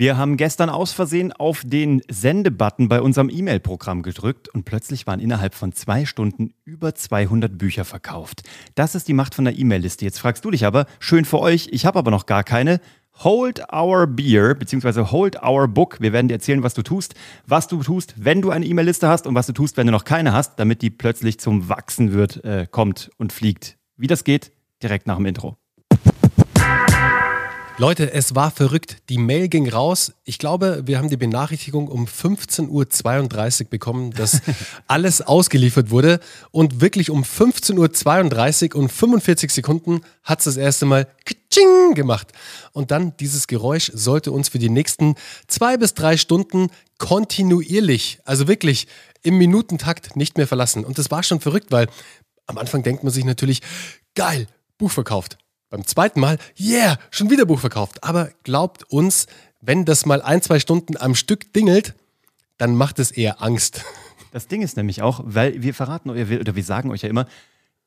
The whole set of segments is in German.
Wir haben gestern aus Versehen auf den Sendebutton bei unserem E-Mail-Programm gedrückt und plötzlich waren innerhalb von zwei Stunden über 200 Bücher verkauft. Das ist die Macht von der E-Mail-Liste. Jetzt fragst du dich aber, schön für euch, ich habe aber noch gar keine. Hold Our Beer beziehungsweise Hold Our Book. Wir werden dir erzählen, was du tust, was du tust, wenn du eine E-Mail-Liste hast und was du tust, wenn du noch keine hast, damit die plötzlich zum Wachsen wird, äh, kommt und fliegt. Wie das geht, direkt nach dem Intro. Leute, es war verrückt. Die Mail ging raus. Ich glaube, wir haben die Benachrichtigung um 15.32 Uhr bekommen, dass alles ausgeliefert wurde. Und wirklich um 15.32 Uhr und 45 Sekunden hat es das erste Mal gemacht. Und dann dieses Geräusch sollte uns für die nächsten zwei bis drei Stunden kontinuierlich, also wirklich im Minutentakt nicht mehr verlassen. Und das war schon verrückt, weil am Anfang denkt man sich natürlich, geil, Buch verkauft. Beim zweiten Mal, yeah, schon wieder Buch verkauft. Aber glaubt uns, wenn das mal ein, zwei Stunden am Stück dingelt, dann macht es eher Angst. Das Ding ist nämlich auch, weil wir verraten oder wir sagen euch ja immer,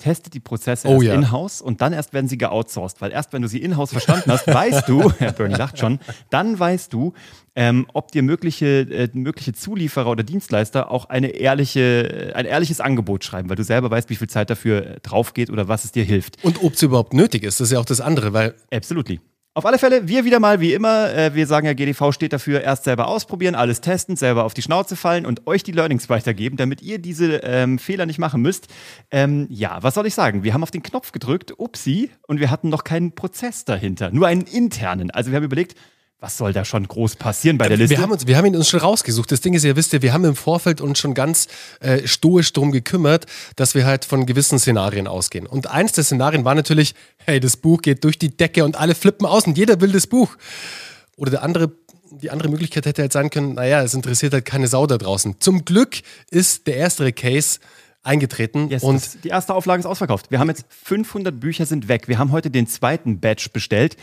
testet die Prozesse Oh erst ja. in-house und dann erst werden sie geoutsourced. Weil erst wenn du sie in-house verstanden hast, weißt du, Herr Bernie lacht schon, dann weißt du, ähm, ob dir mögliche, äh, mögliche Zulieferer oder Dienstleister auch eine ehrliche, äh, ein ehrliches Angebot schreiben, weil du selber weißt, wie viel Zeit dafür drauf geht oder was es dir hilft. Und ob es überhaupt nötig ist, das ist ja auch das andere, weil Absolutely. Auf alle Fälle, wir wieder mal wie immer. Äh, wir sagen ja, GDV steht dafür, erst selber ausprobieren, alles testen, selber auf die Schnauze fallen und euch die Learnings weitergeben, damit ihr diese ähm, Fehler nicht machen müsst. Ähm, ja, was soll ich sagen? Wir haben auf den Knopf gedrückt, upsi, und wir hatten noch keinen Prozess dahinter, nur einen internen. Also wir haben überlegt, was soll da schon groß passieren bei der Liste? wir haben, uns, wir haben ihn uns schon rausgesucht. Das Ding ist, ihr wisst ja, wir haben im Vorfeld uns schon ganz äh, stoisch drum gekümmert, dass wir halt von gewissen Szenarien ausgehen. Und eins der Szenarien war natürlich, hey, das Buch geht durch die Decke und alle flippen aus und jeder will das Buch. Oder der andere, die andere Möglichkeit hätte halt sein können, naja, es interessiert halt keine Sau da draußen. Zum Glück ist der erstere Case eingetreten Yes, und das, die erste Auflage ist ausverkauft. Wir haben jetzt 500 Bücher sind weg. Wir haben heute den zweiten Batch bestellt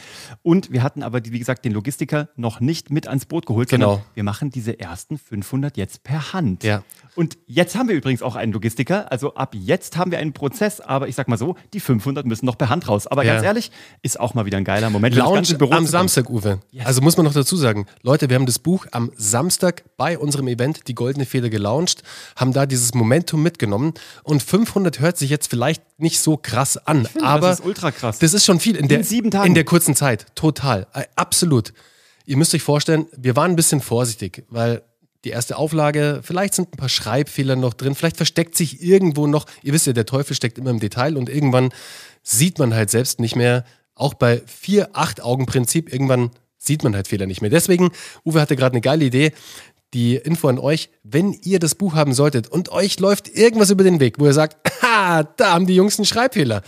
und wir hatten aber, wie gesagt, den Logistiker noch nicht mit ans Boot geholt, Genau. sondern wir machen diese ersten 500 jetzt per Hand. Ja. Und jetzt haben wir übrigens auch einen Logistiker. Also ab jetzt haben wir einen Prozess, aber ich sag mal so, die 500 müssen noch per Hand raus. Aber Ja. ganz ehrlich, ist auch mal wieder ein geiler Moment. Lounge Büro am. Samstag, Uwe. Yes. Also muss man noch dazu sagen, Leute, wir haben das Buch am Samstag bei unserem Event Die Goldene Feder gelauncht, haben da dieses Momentum mitgenommen und 500 hört sich jetzt vielleicht nicht so krass an, finde, aber das ist ultra krass. Das ist schon viel in, der, sieben Tagen. in der kurzen Zeit, total, Äh, absolut. Ihr müsst euch vorstellen, wir waren ein bisschen vorsichtig, weil die erste Auflage, vielleicht sind ein paar Schreibfehler noch drin, vielleicht versteckt sich irgendwo noch, ihr wisst ja, der Teufel steckt immer im Detail und irgendwann sieht man halt selbst nicht mehr, auch bei vier, acht Augen Prinzip, irgendwann sieht man halt Fehler nicht mehr. Deswegen, Uwe hatte gerade eine geile Idee, die Info an euch, wenn ihr das Buch haben solltet und euch läuft irgendwas über den Weg, wo ihr sagt, ha, da haben die Jungs einen Schreibfehler.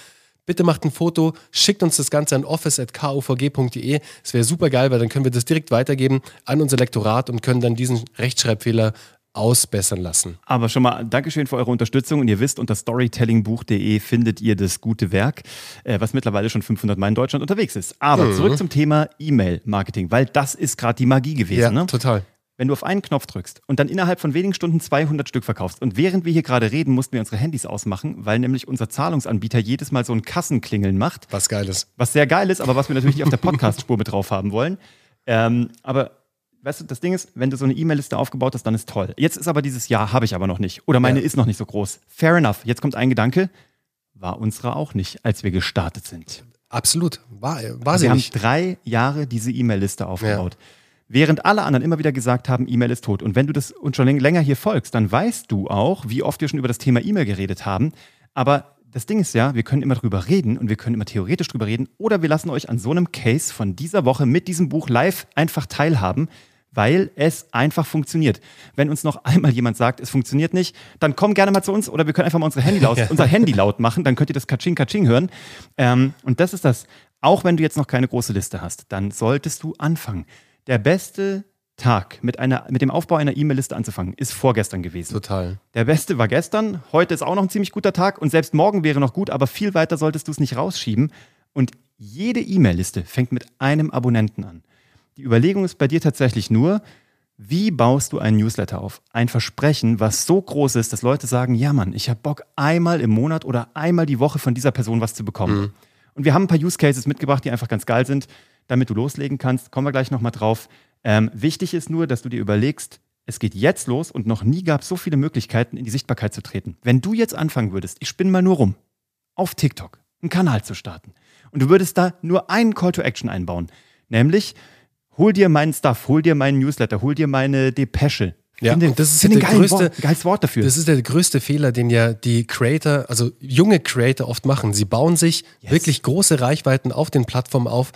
Bitte macht ein Foto, schickt uns das Ganze an office.kovg.de. Es wäre super geil, weil dann können wir das direkt weitergeben an unser Lektorat und können dann diesen Rechtschreibfehler ausbessern lassen. Aber schon mal Dankeschön für eure Unterstützung. Und ihr wisst, unter storytellingbuch.de findet ihr das gute Werk, äh, was mittlerweile schon 500 Mal in Deutschland unterwegs ist. Aber Mhm. zurück zum Thema E-Mail-Marketing, weil das ist gerade die Magie gewesen. ne? total. Wenn du auf einen Knopf drückst und dann innerhalb von wenigen Stunden 200 Stück verkaufst und während wir hier gerade reden, mussten wir unsere Handys ausmachen, weil nämlich unser Zahlungsanbieter jedes Mal so ein Kassenklingeln macht, Was Geiles. was sehr geil ist, aber was wir natürlich nicht auf der Podcast-Spur mit drauf haben wollen. Ähm, aber weißt du, das Ding ist, wenn du so eine E-Mail-Liste aufgebaut hast, dann ist toll. Jetzt ist aber dieses Jahr, habe ich aber noch nicht. Oder meine Ja. ist noch nicht so groß. Fair enough. Jetzt kommt ein Gedanke, war unsere auch nicht, als wir gestartet sind. Absolut. War, war sie Wir haben nicht. drei Jahre diese E-Mail-Liste aufgebaut. Während alle anderen immer wieder gesagt haben, E-Mail ist tot. Und wenn du das und schon läng- länger hier folgst, dann weißt du auch, wie oft wir schon über das Thema E-Mail geredet haben. Aber das Ding ist ja, wir können immer drüber reden und wir können immer theoretisch drüber reden oder wir lassen euch an so einem Case von dieser Woche mit diesem Buch live einfach teilhaben, weil es einfach funktioniert. Wenn uns noch einmal jemand sagt, es funktioniert nicht, dann komm gerne mal zu uns oder wir können einfach mal unsere Handy laut, unser Handy laut machen, dann könnt ihr das Katsching Katsching hören. Ähm, und das ist das. Auch wenn du jetzt noch keine große Liste hast, dann solltest du anfangen. Der beste Tag mit, einer, mit dem Aufbau einer E-Mail-Liste anzufangen, ist vorgestern gewesen. Total. Der beste war gestern, heute ist auch noch ein ziemlich guter Tag und selbst morgen wäre noch gut, aber viel weiter solltest du es nicht rausschieben. Und jede E-Mail-Liste fängt mit einem Abonnenten an. Die Überlegung ist bei dir tatsächlich nur, wie baust du einen Newsletter auf? Ein Versprechen, was so groß ist, dass Leute sagen, ja Mann, ich habe Bock, einmal im Monat oder einmal die Woche von dieser Person was zu bekommen. Und wir haben ein paar Use Cases mitgebracht, die einfach ganz geil sind, damit du loslegen kannst. Kommen wir gleich nochmal drauf. Ähm, wichtig ist nur, dass du dir überlegst, es geht jetzt los und noch nie gab es so viele Möglichkeiten, in die Sichtbarkeit zu treten. Wenn du jetzt anfangen würdest, ich spinne mal nur rum, auf TikTok einen Kanal zu starten und du würdest da nur einen Call to Action einbauen, nämlich hol dir meinen Stuff, hol dir meinen Newsletter, hol dir meine Depesche. Ja, Finde- und das ist finde der größte- Wort, geiles Wort dafür. Das ist der größte Fehler, den ja die Creator, also junge Creator oft machen. Sie bauen sich wirklich große Reichweiten auf den Plattformen auf.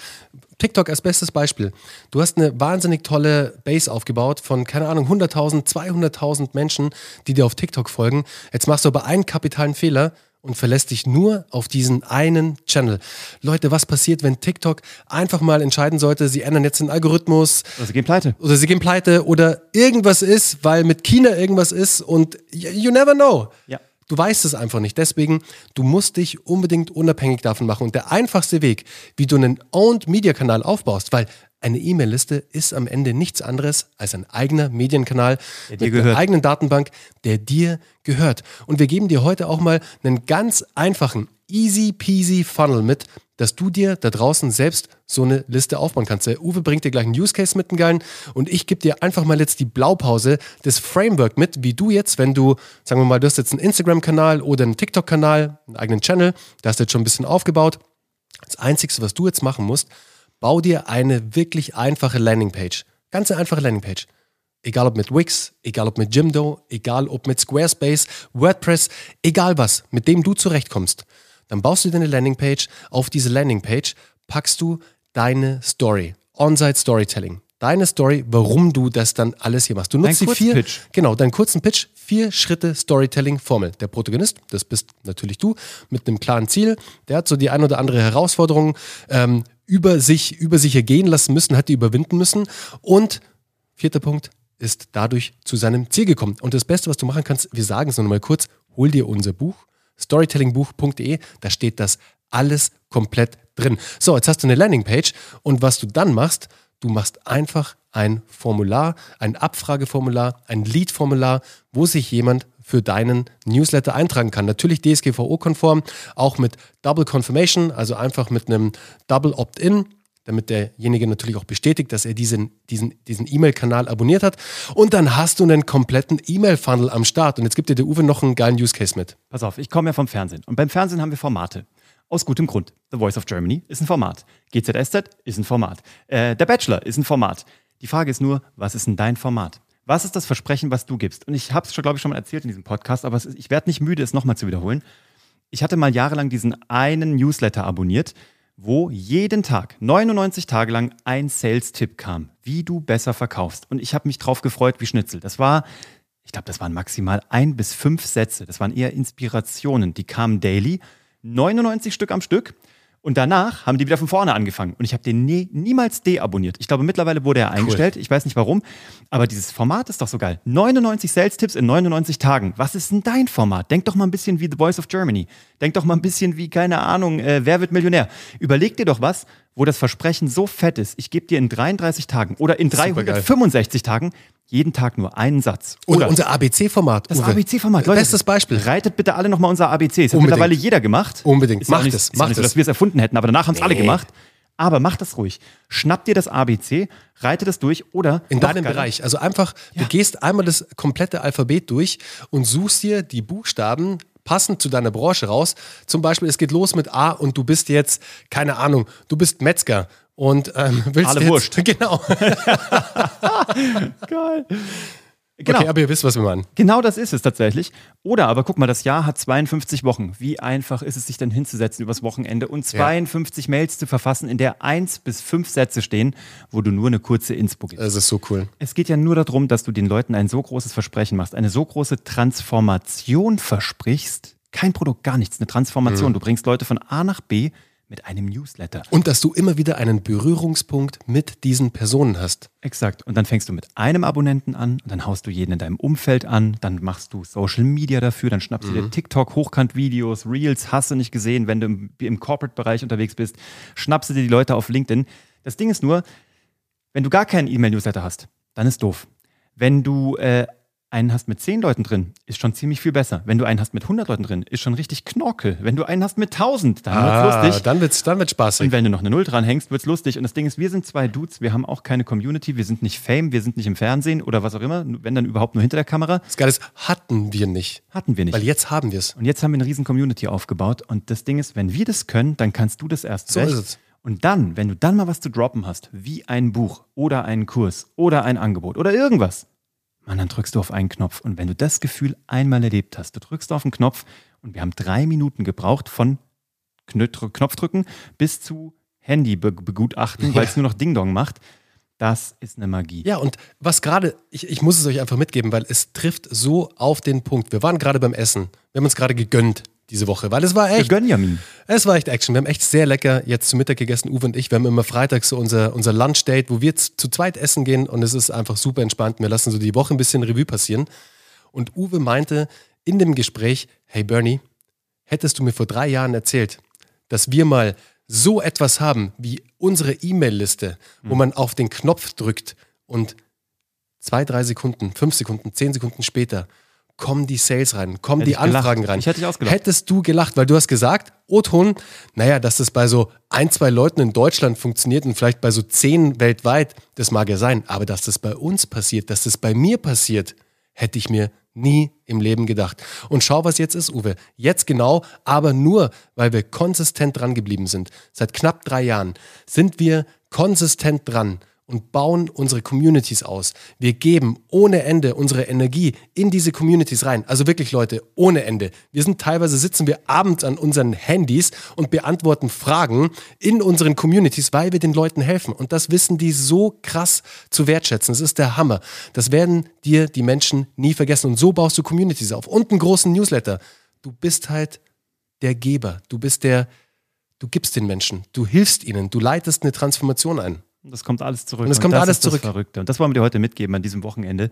TikTok als bestes Beispiel. Du hast eine wahnsinnig tolle Base aufgebaut von, keine Ahnung, 100.000, 200.000 Menschen, die dir auf TikTok folgen. Jetzt machst du aber einen kapitalen Fehler und verlässt dich nur auf diesen einen Channel. Leute, was passiert, wenn TikTok einfach mal entscheiden sollte, sie ändern jetzt den Algorithmus, also gehen pleite. oder sie gehen pleite oder irgendwas ist, weil mit China irgendwas ist und you never know. Ja. Du weißt es einfach nicht. Deswegen, du musst dich unbedingt unabhängig davon machen. Und der einfachste Weg, wie du einen Owned Media Kanal aufbaust, weil eine E-Mail-Liste ist am Ende nichts anderes als ein eigener Medienkanal Der dir mit gehört. einer eigenen Datenbank, der dir gehört. Und wir geben dir heute auch mal einen ganz einfachen, easy peasy Funnel mit, dass du dir da draußen selbst so eine Liste aufbauen kannst. Der Uwe bringt dir gleich einen Use Case mit, einen geilen, und ich gebe dir einfach mal jetzt die Blaupause des Framework mit, wie du jetzt, wenn du, sagen wir mal, du hast jetzt einen Instagram-Kanal oder einen TikTok-Kanal, einen eigenen Channel, da hast du jetzt schon ein bisschen aufgebaut. Das Einzige, was du jetzt machen musst, bau dir eine wirklich einfache Landingpage. Ganz eine einfache Landingpage. Egal ob mit Wix, egal ob mit Jimdo, egal ob mit Squarespace, WordPress, egal was, mit dem du zurechtkommst. Dann baust du dir eine Landingpage. Auf diese Landingpage packst du deine Story. On-Site Storytelling. Deine Story, warum du das dann alles hier machst. Du nutzt Dein die vier, Kurzpitch. Genau, deinen kurzen Pitch, vier Schritte Storytelling-Formel. Der Protagonist, das bist natürlich du, mit einem klaren Ziel. Der hat so die ein oder andere Herausforderung ähm, über sich, über sich ergehen lassen müssen, hat die überwinden müssen. Und vierter Punkt, ist dadurch zu seinem Ziel gekommen. Und das Beste, was du machen kannst, wir sagen es nur noch mal kurz, hol dir unser Buch, storytellingbuch.de, da steht das alles komplett drin. So, jetzt hast du eine Landingpage und was du dann machst, du machst einfach ein Formular, ein Abfrageformular, ein Lead-Formular, wo sich jemand für deinen Newsletter eintragen kann. Natürlich DSGVO-konform, auch mit Double Confirmation, also einfach mit einem Double Opt-in damit derjenige natürlich auch bestätigt, dass er diesen diesen diesen E-Mail-Kanal abonniert hat. Und dann hast du einen kompletten E-Mail-Funnel am Start. Und jetzt gibt dir der Uwe noch einen geilen Use-Case mit. Pass auf, ich komme ja vom Fernsehen. Und beim Fernsehen haben wir Formate. Aus gutem Grund. The Voice of Germany ist ein Format. GZSZ ist ein Format. Äh, der Bachelor ist ein Format. Die Frage ist nur, was ist denn dein Format? Was ist das Versprechen, was du gibst? Und ich habe es schon, glaube ich, schon mal erzählt in diesem Podcast, aber ist, ich werde nicht müde, es nochmal zu wiederholen. Ich hatte mal jahrelang diesen einen Newsletter abonniert, wo jeden Tag, 99 Tage lang, ein Sales-Tipp kam, wie du besser verkaufst. Und ich habe mich drauf gefreut wie Schnitzel. Das war, ich glaube, das waren maximal ein bis fünf Sätze. Das waren eher Inspirationen. Die kamen daily, 99 Stück am Stück. Und danach haben die wieder von vorne angefangen. Und ich habe den nie, niemals deabonniert. Ich glaube, mittlerweile wurde er eingestellt. Ich weiß nicht warum. Aber dieses Format ist doch so geil. 99 Sales-Tipps in 99 Tagen. Was ist denn dein Format? Denk doch mal ein bisschen wie The Voice of Germany. Denk doch mal ein bisschen wie, keine Ahnung, äh, wer wird Millionär? Überleg dir doch was, wo das Versprechen so fett ist. Ich gebe dir in 33 Tagen oder in Supergeil. 365 Tagen jeden Tag nur einen Satz. Oder unser ABC-Format. das. ABC-Format. Bestes Beispiel. Reitet bitte alle nochmal unser ABC. Das hat Unbedingt. mittlerweile jeder gemacht. Unbedingt. Ist ja auch Macht nicht, es, Ist ja macht nicht so, es. dass wir es erfunden hätten, aber danach haben es alle Nee. gemacht. Aber mach das ruhig. Schnapp dir das ABC, reite das durch oder In deinem geiler, Bereich. Also einfach, du gehst einmal das komplette Alphabet durch und suchst dir die Buchstaben passend zu deiner Branche raus. Zum Beispiel, es geht los mit A und du bist jetzt, keine Ahnung, du bist Metzger und ähm, willst Alle jetzt, Wurst. Genau. Geil. Genau. Okay, aber ihr wisst, was wir meinen. Genau das ist es tatsächlich. Oder aber guck mal, das Jahr hat 52 Wochen. Wie einfach ist es, sich denn hinzusetzen übers Wochenende und 52 Mails zu verfassen, in der eins bis fünf Sätze stehen, wo du nur eine kurze Inspo gibst. Das ist so cool. Es geht ja nur darum, dass du den Leuten ein so großes Versprechen machst, eine so große Transformation versprichst. Kein Produkt, gar nichts, eine Transformation. Du bringst Leute von A nach B mit einem Newsletter. Und dass du immer wieder einen Berührungspunkt mit diesen Personen hast. Exakt. Und dann fängst du mit einem Abonnenten an und dann haust du jeden in deinem Umfeld an, dann machst du Social Media dafür, dann schnappst du dir TikTok, Hochkant-Videos, Reels, hast du nicht gesehen, wenn du im, im Corporate-Bereich unterwegs bist, schnappst du dir die Leute auf LinkedIn. Das Ding ist nur, wenn du gar keinen E-Mail-Newsletter hast, dann ist doof. Wenn du äh, einen hast mit zehn Leuten drin, ist schon ziemlich viel besser. Wenn du einen hast mit 100 Leuten drin, ist schon richtig Knorke. Wenn du einen hast mit 1000, dann ah, wird's lustig. Dann wird's, dann wird's spaßig. Und wenn du noch eine Null dran hängst, wird's lustig. Und das Ding ist, wir sind zwei Dudes, wir haben auch keine Community, wir sind nicht Fame, wir sind nicht im Fernsehen oder was auch immer, wenn dann überhaupt nur hinter der Kamera. Das Geile ist, hatten wir nicht. Hatten wir nicht. Weil jetzt haben wir es. Und jetzt haben wir eine riesen Community aufgebaut. Und das Ding ist, wenn wir das können, dann kannst du das erst So recht. ist es. Und dann, wenn du dann mal was zu droppen hast, wie ein Buch oder einen Kurs oder ein Angebot oder irgendwas, Mann, dann drückst du auf einen Knopf. Und wenn du das Gefühl einmal erlebt hast, du drückst auf den Knopf und wir haben drei Minuten gebraucht von Knopfdrücken bis zu Handy be begutachten, weil es nur noch Ding-Dong macht. Das ist eine Magie. Ja, und was gerade, ich, ich muss es euch einfach mitgeben, weil es trifft so auf den Punkt. Wir waren gerade beim Essen. Wir haben uns gerade gegönnt diese Woche, weil es war echt, gönnen Jamin. es war echt Action. Wir haben echt sehr lecker jetzt zu Mittag gegessen, Uwe und ich. Wir haben immer freitags so unser, unser Lunchdate, wo wir zu, zu zweit essen gehen und es ist einfach super entspannt. Wir lassen so die Woche ein bisschen Revue passieren. Und Uwe meinte in dem Gespräch, hey Bernie, hättest du mir vor drei Jahren erzählt, dass wir mal so etwas haben wie unsere E-Mail-Liste, wo Hm. man auf den Knopf drückt und zwei, drei Sekunden, fünf Sekunden, zehn Sekunden später kommen die Sales rein, kommen Hätte die ich gelacht. Anfragen rein. Ich hätte dich ausgelacht. Hättest du gelacht, weil du hast gesagt, O-Ton, naja, dass das bei so ein, zwei Leuten in Deutschland funktioniert und vielleicht bei so zehn weltweit, das mag ja sein, aber dass das bei uns passiert, dass das bei mir passiert, hätte ich mir nie im Leben gedacht. Und schau, was jetzt ist, Uwe. Jetzt genau, aber nur, weil wir konsistent dran geblieben sind. Seit knapp drei Jahren sind wir konsistent dran und bauen unsere Communities aus. Wir geben ohne Ende unsere Energie in diese Communities rein. Also wirklich Leute, ohne Ende. Wir sind teilweise sitzen wir abends an unseren Handys und beantworten Fragen in unseren Communities, weil wir den Leuten helfen. Und das wissen die so krass zu wertschätzen. Das ist der Hammer. Das werden dir die Menschen nie vergessen. Und so baust du Communities auf. Und einen großen Newsletter. Du bist halt der Geber. Du bist der, du gibst den Menschen. Du hilfst ihnen. Du leitest eine Transformation ein. Und das kommt alles zurück. Und es kommt das alles ist das zurück. Verrückte. Und das wollen wir dir heute mitgeben an diesem Wochenende.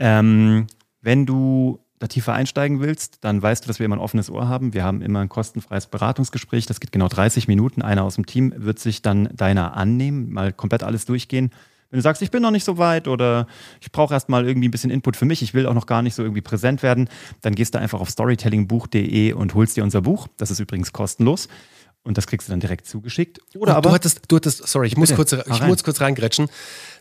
Ähm, wenn du da tiefer einsteigen willst, dann weißt du, dass wir immer ein offenes Ohr haben. Wir haben immer ein kostenfreies Beratungsgespräch. Das geht genau 30 Minuten. Einer aus dem Team wird sich dann deiner annehmen, mal komplett alles durchgehen. Wenn du sagst, ich bin noch nicht so weit oder ich brauche erst mal irgendwie ein bisschen Input für mich, ich will auch noch gar nicht so irgendwie präsent werden, dann gehst du einfach auf storytellingbuch.de und holst dir unser Buch. Das ist übrigens kostenlos. Und das kriegst du dann direkt zugeschickt. Oder Und aber du hattest, du hattest, sorry, ich muss kurz, ich muss kurz reingrätschen.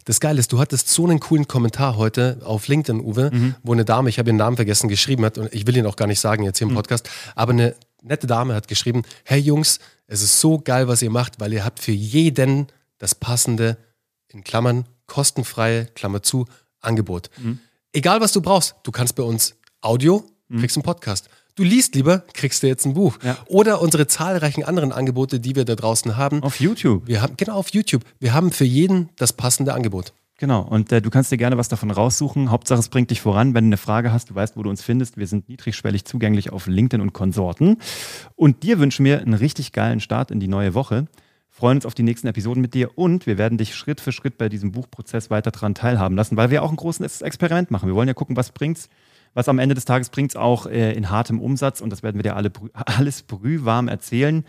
Das Geile ist, du hattest so einen coolen Kommentar heute auf LinkedIn, Uwe, Mhm. wo eine Dame, ich habe ihren Namen vergessen, geschrieben hat, und ich will ihn auch gar nicht sagen jetzt Mhm. hier im Podcast, aber eine nette Dame hat geschrieben, hey Jungs, es ist so geil, was ihr macht, weil ihr habt für jeden das passende, in Klammern, kostenfreie, Klammer zu, Angebot. Mhm. Egal, was du brauchst, du kannst bei uns Audio, kriegst einen Podcast. Du liest lieber, kriegst du jetzt ein Buch. Ja. Oder unsere zahlreichen anderen Angebote, die wir da draußen haben. auf YouTube. Wir haben, genau auf YouTube. Wir haben für jeden das passende Angebot. Genau, und äh, du kannst dir gerne was davon raussuchen. Hauptsache, es bringt dich voran. Wenn du eine Frage hast, du weißt, wo du uns findest. Wir sind niedrigschwellig zugänglich auf LinkedIn und Konsorten. Und dir wünschen wir einen richtig geilen Start in die neue Woche. Freuen uns auf die nächsten Episoden mit dir und wir werden dich Schritt für Schritt bei diesem Buchprozess weiter dran teilhaben lassen, weil wir auch ein großes Experiment machen. Wir wollen ja gucken, was bringt's. Was am Ende des Tages bringt's auch äh, in hartem Umsatz und das werden wir dir alle alles brühwarm erzählen.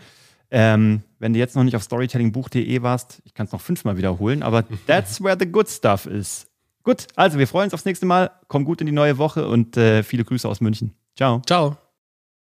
Ähm, wenn du jetzt noch nicht auf storytellingbuch.de warst, ich kann es noch fünfmal wiederholen, aber that's where the good stuff is. Gut, also wir freuen uns aufs nächste Mal. Komm gut in die neue Woche und äh, viele Grüße aus München. Ciao. Ciao.